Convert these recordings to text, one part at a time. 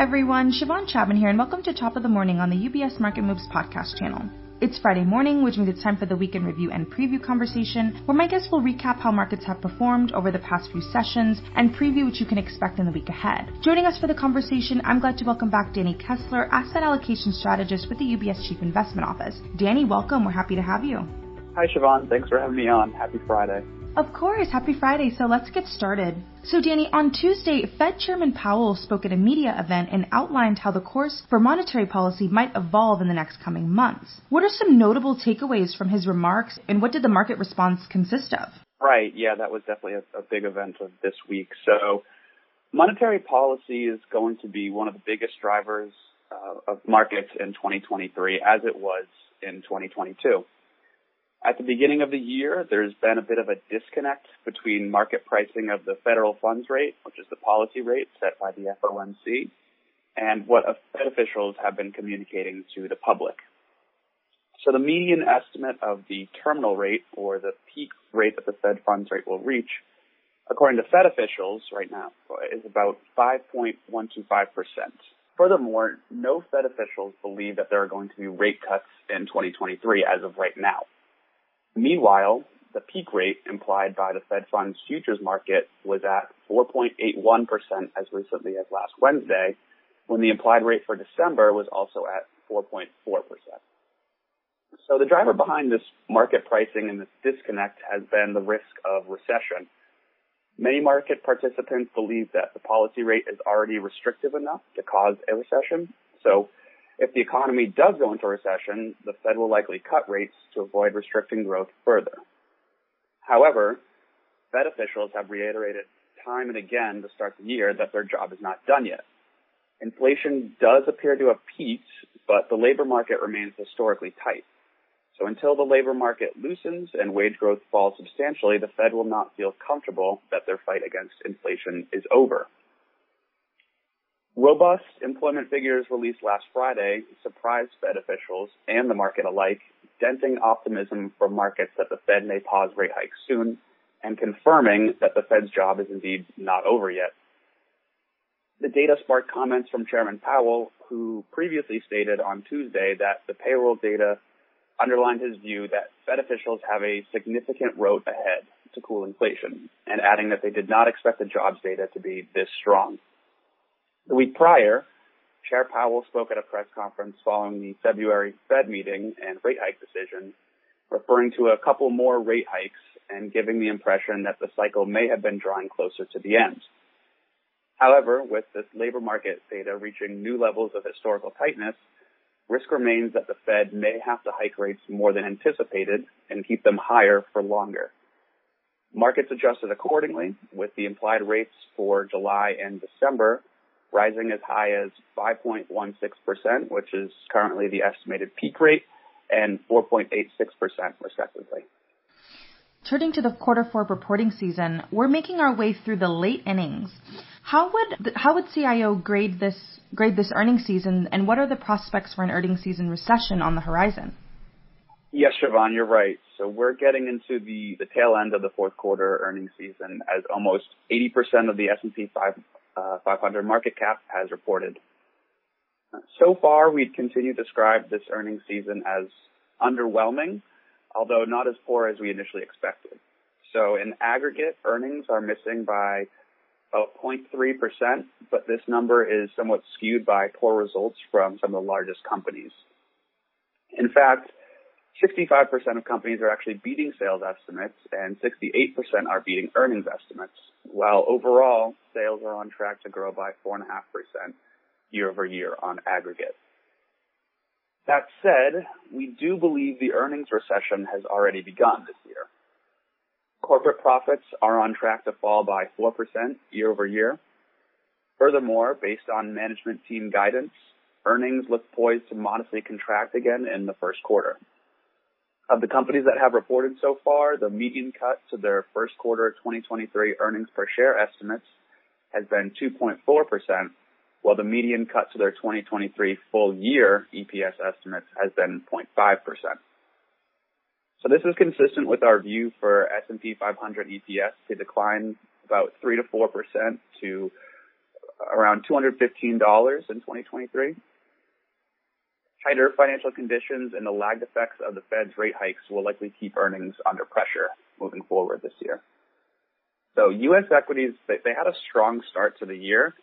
everyone, Siobhan Chapman here, and welcome to Top of the Morning on the UBS Market Moves podcast channel. It's Friday morning, which means it's time for the weekend review and preview conversation, where my guests will recap how markets have performed over the past few sessions and preview what you can expect in the week ahead. Joining us for the conversation, I'm glad to welcome back Danny Kessler, asset allocation strategist with the UBS Chief Investment Office. Danny, welcome. We're happy to have you. Hi, Siobhan. Thanks for having me on. Happy Friday. Of course. Happy Friday. So let's get started. So, Danny, on Tuesday, Fed Chairman Powell spoke at a media event and outlined how the course for monetary policy might evolve in the next coming months. What are some notable takeaways from his remarks, and what did the market response consist of? Right. Yeah, that was definitely a, a big event of this week. So, monetary policy is going to be one of the biggest drivers uh, of markets in 2023, as it was in 2022. At the beginning of the year, there's been a bit of a disconnect between market pricing of the federal funds rate, which is the policy rate set by the FOMC, and what Fed officials have been communicating to the public. So the median estimate of the terminal rate or the peak rate that the Fed funds rate will reach, according to Fed officials right now, is about 5.125%. Furthermore, no Fed officials believe that there are going to be rate cuts in 2023 as of right now. Meanwhile, the peak rate implied by the Fed funds futures market was at 4.81% as recently as last Wednesday, when the implied rate for December was also at 4.4%. So the driver behind this market pricing and this disconnect has been the risk of recession. Many market participants believe that the policy rate is already restrictive enough to cause a recession. So if the economy does go into recession, the Fed will likely cut rates to avoid restricting growth further. However, Fed officials have reiterated time and again to start the year that their job is not done yet. Inflation does appear to have peaked, but the labor market remains historically tight. So until the labor market loosens and wage growth falls substantially, the Fed will not feel comfortable that their fight against inflation is over. Robust employment figures released last Friday surprised Fed officials and the market alike, denting optimism from markets that the Fed may pause rate hikes soon and confirming that the Fed's job is indeed not over yet. The data sparked comments from Chairman Powell, who previously stated on Tuesday that the payroll data underlined his view that Fed officials have a significant road ahead to cool inflation, and adding that they did not expect the jobs data to be this strong. The week prior, Chair Powell spoke at a press conference following the February Fed meeting and rate hike decision, referring to a couple more rate hikes and giving the impression that the cycle may have been drawing closer to the end. However, with this labor market data reaching new levels of historical tightness, risk remains that the Fed may have to hike rates more than anticipated and keep them higher for longer. Markets adjusted accordingly, with the implied rates for July and December rising as high as 5.16%, which is currently the estimated peak rate, and 4.86% respectively. Turning to the quarter four reporting season, we're making our way through the late innings. How would how would CIO grade this grade this earnings season, and what are the prospects for an earnings season recession on the horizon? Yes, Siobhan, you're right. So we're getting into the, the tail end of the fourth quarter earnings season as almost 80% of the S&P 5, uh, 500 market cap has reported. So far, we'd continue to describe this earnings season as underwhelming, although not as poor as we initially expected. So in aggregate, earnings are missing by about 0.3%, but this number is somewhat skewed by poor results from some of the largest companies. In fact, 65% of companies are actually beating sales estimates and 68% are beating earnings estimates, while overall sales are on track to grow by 4.5% year over year on aggregate. That said, we do believe the earnings recession has already begun this year. Corporate profits are on track to fall by 4% year over year. Furthermore, based on management team guidance, earnings look poised to modestly contract again in the first quarter. Of the companies that have reported so far, the median cut to their first quarter 2023 earnings per share estimates has been 2.4%, while the median cut to their 2023 full year EPS estimates has been 0.5%. So this is consistent with our view for S&P 500 EPS to decline about 3 to 4% to around $215 in 2023. Tighter financial conditions and the lagged effects of the Fed's rate hikes will likely keep earnings under pressure moving forward this year. So U.S. equities, they, they had a strong start to the year,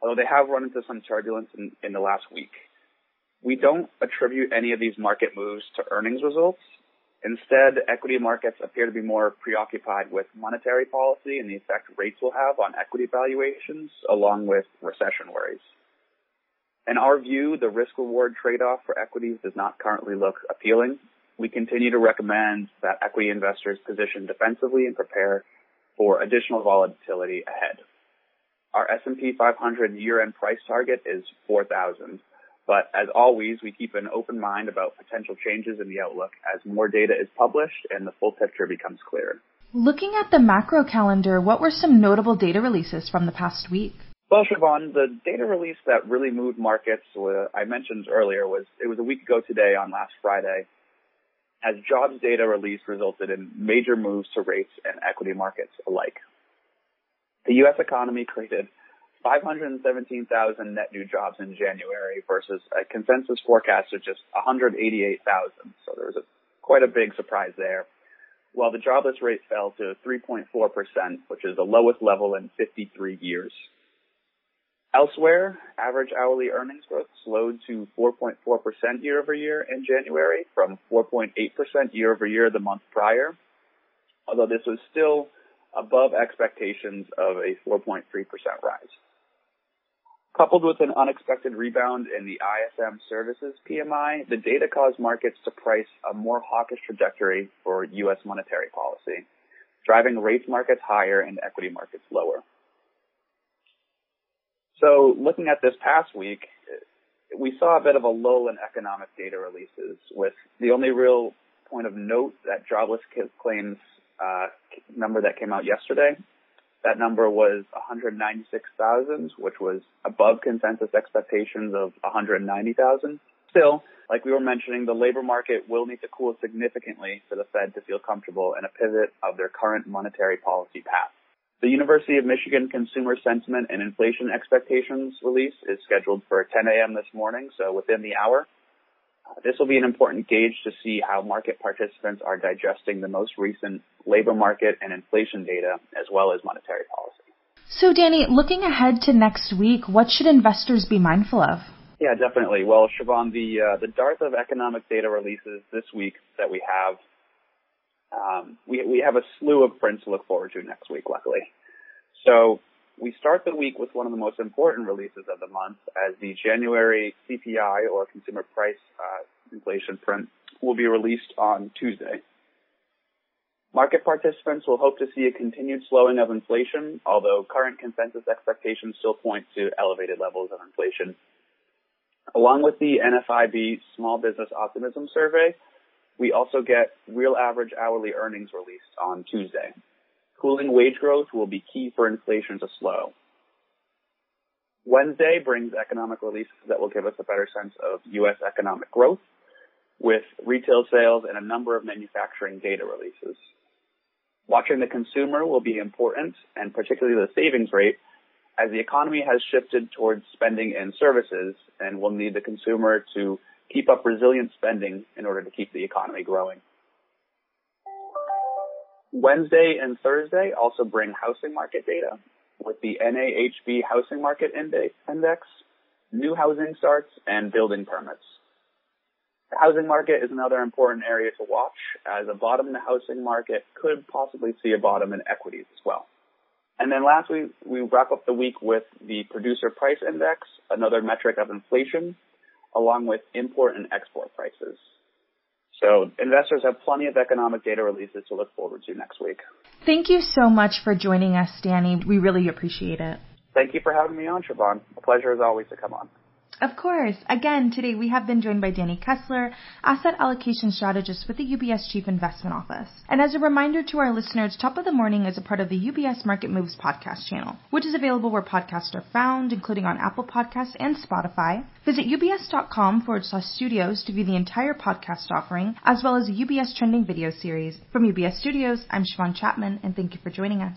although they have run into some turbulence in, in the last week. We don't attribute any of these market moves to earnings results. Instead, equity markets appear to be more preoccupied with monetary policy and the effect rates will have on equity valuations, along with recession worries. In our view, the risk reward trade off for equities does not currently look appealing. We continue to recommend that equity investors position defensively and prepare for additional volatility ahead. Our S&P 500 year-end price target is 4,000. But as always, we keep an open mind about potential changes in the outlook as more data is published and the full picture becomes clearer. Looking at the macro calendar, what were some notable data releases from the past week? Well, Siobhan, the data release that really moved markets, uh, I mentioned earlier, was it was a week ago today on last Friday, as jobs data release resulted in major moves to rates and equity markets alike. The U.S. economy created 517,000 net new jobs in January versus a consensus forecast of just 188,000. So there was a, quite a big surprise there. While the jobless rate fell to 3.4%, which is the lowest level in 53 years. Elsewhere, average hourly earnings growth slowed to 4.4% year over year in January from 4.8% year over year the month prior, although this was still above expectations of a 4.3% rise. Coupled with an unexpected rebound in the ISM services PMI, the data caused markets to price a more hawkish trajectory for U.S. monetary policy, driving rates markets higher and equity markets lower. So looking at this past week, we saw a bit of a lull in economic data releases with the only real point of note that jobless claims uh, number that came out yesterday that number was 196,000, which was above consensus expectations of 190,000. Still, like we were mentioning, the labor market will need to cool significantly for the Fed to feel comfortable in a pivot of their current monetary policy path. The University of Michigan Consumer Sentiment and Inflation Expectations release is scheduled for 10 a.m. this morning, so within the hour. This will be an important gauge to see how market participants are digesting the most recent labor market and inflation data, as well as monetary policy. So, Danny, looking ahead to next week, what should investors be mindful of? Yeah, definitely. Well, Siobhan, the uh, the dearth of economic data releases this week that we have, um, we we have a slew of prints to look forward to next week. Luckily, so we start the week with one of the most important releases of the month as the January CPI or consumer price uh, inflation print will be released on Tuesday. Market participants will hope to see a continued slowing of inflation, although current consensus expectations still point to elevated levels of inflation. Along with the NFIB Small Business Optimism Survey, we also get real average hourly earnings released on Tuesday. Cooling wage growth will be key for inflation to slow. Wednesday brings economic releases that will give us a better sense of U.S. economic growth with retail sales and a number of manufacturing data releases. Watching the consumer will be important and particularly the savings rate as the economy has shifted towards spending in services and will need the consumer to keep up resilient spending in order to keep the economy growing. Wednesday and Thursday also bring housing market data with the NAHB Housing Market Index, new housing starts, and building permits. The housing market is another important area to watch as a bottom in the housing market could possibly see a bottom in equities as well. And then lastly, we wrap up the week with the producer price index, another metric of inflation, along with import and export prices. So investors have plenty of economic data releases to look forward to next week. Thank you so much for joining us, Danny. We really appreciate it. Thank you for having me on, Siobhan. A pleasure as always to come on. Of course. Again, today we have been joined by Danny Kessler, asset allocation strategist with the UBS Chief Investment Office. And as a reminder to our listeners, Top of the Morning is a part of the UBS Market Moves podcast channel, which is available where podcasts are found, including on Apple Podcasts and Spotify. Visit ubs.com forward slash studios to view the entire podcast offering, as well as a UBS trending video series. From UBS Studios, I'm Siobhan Chapman, and thank you for joining us.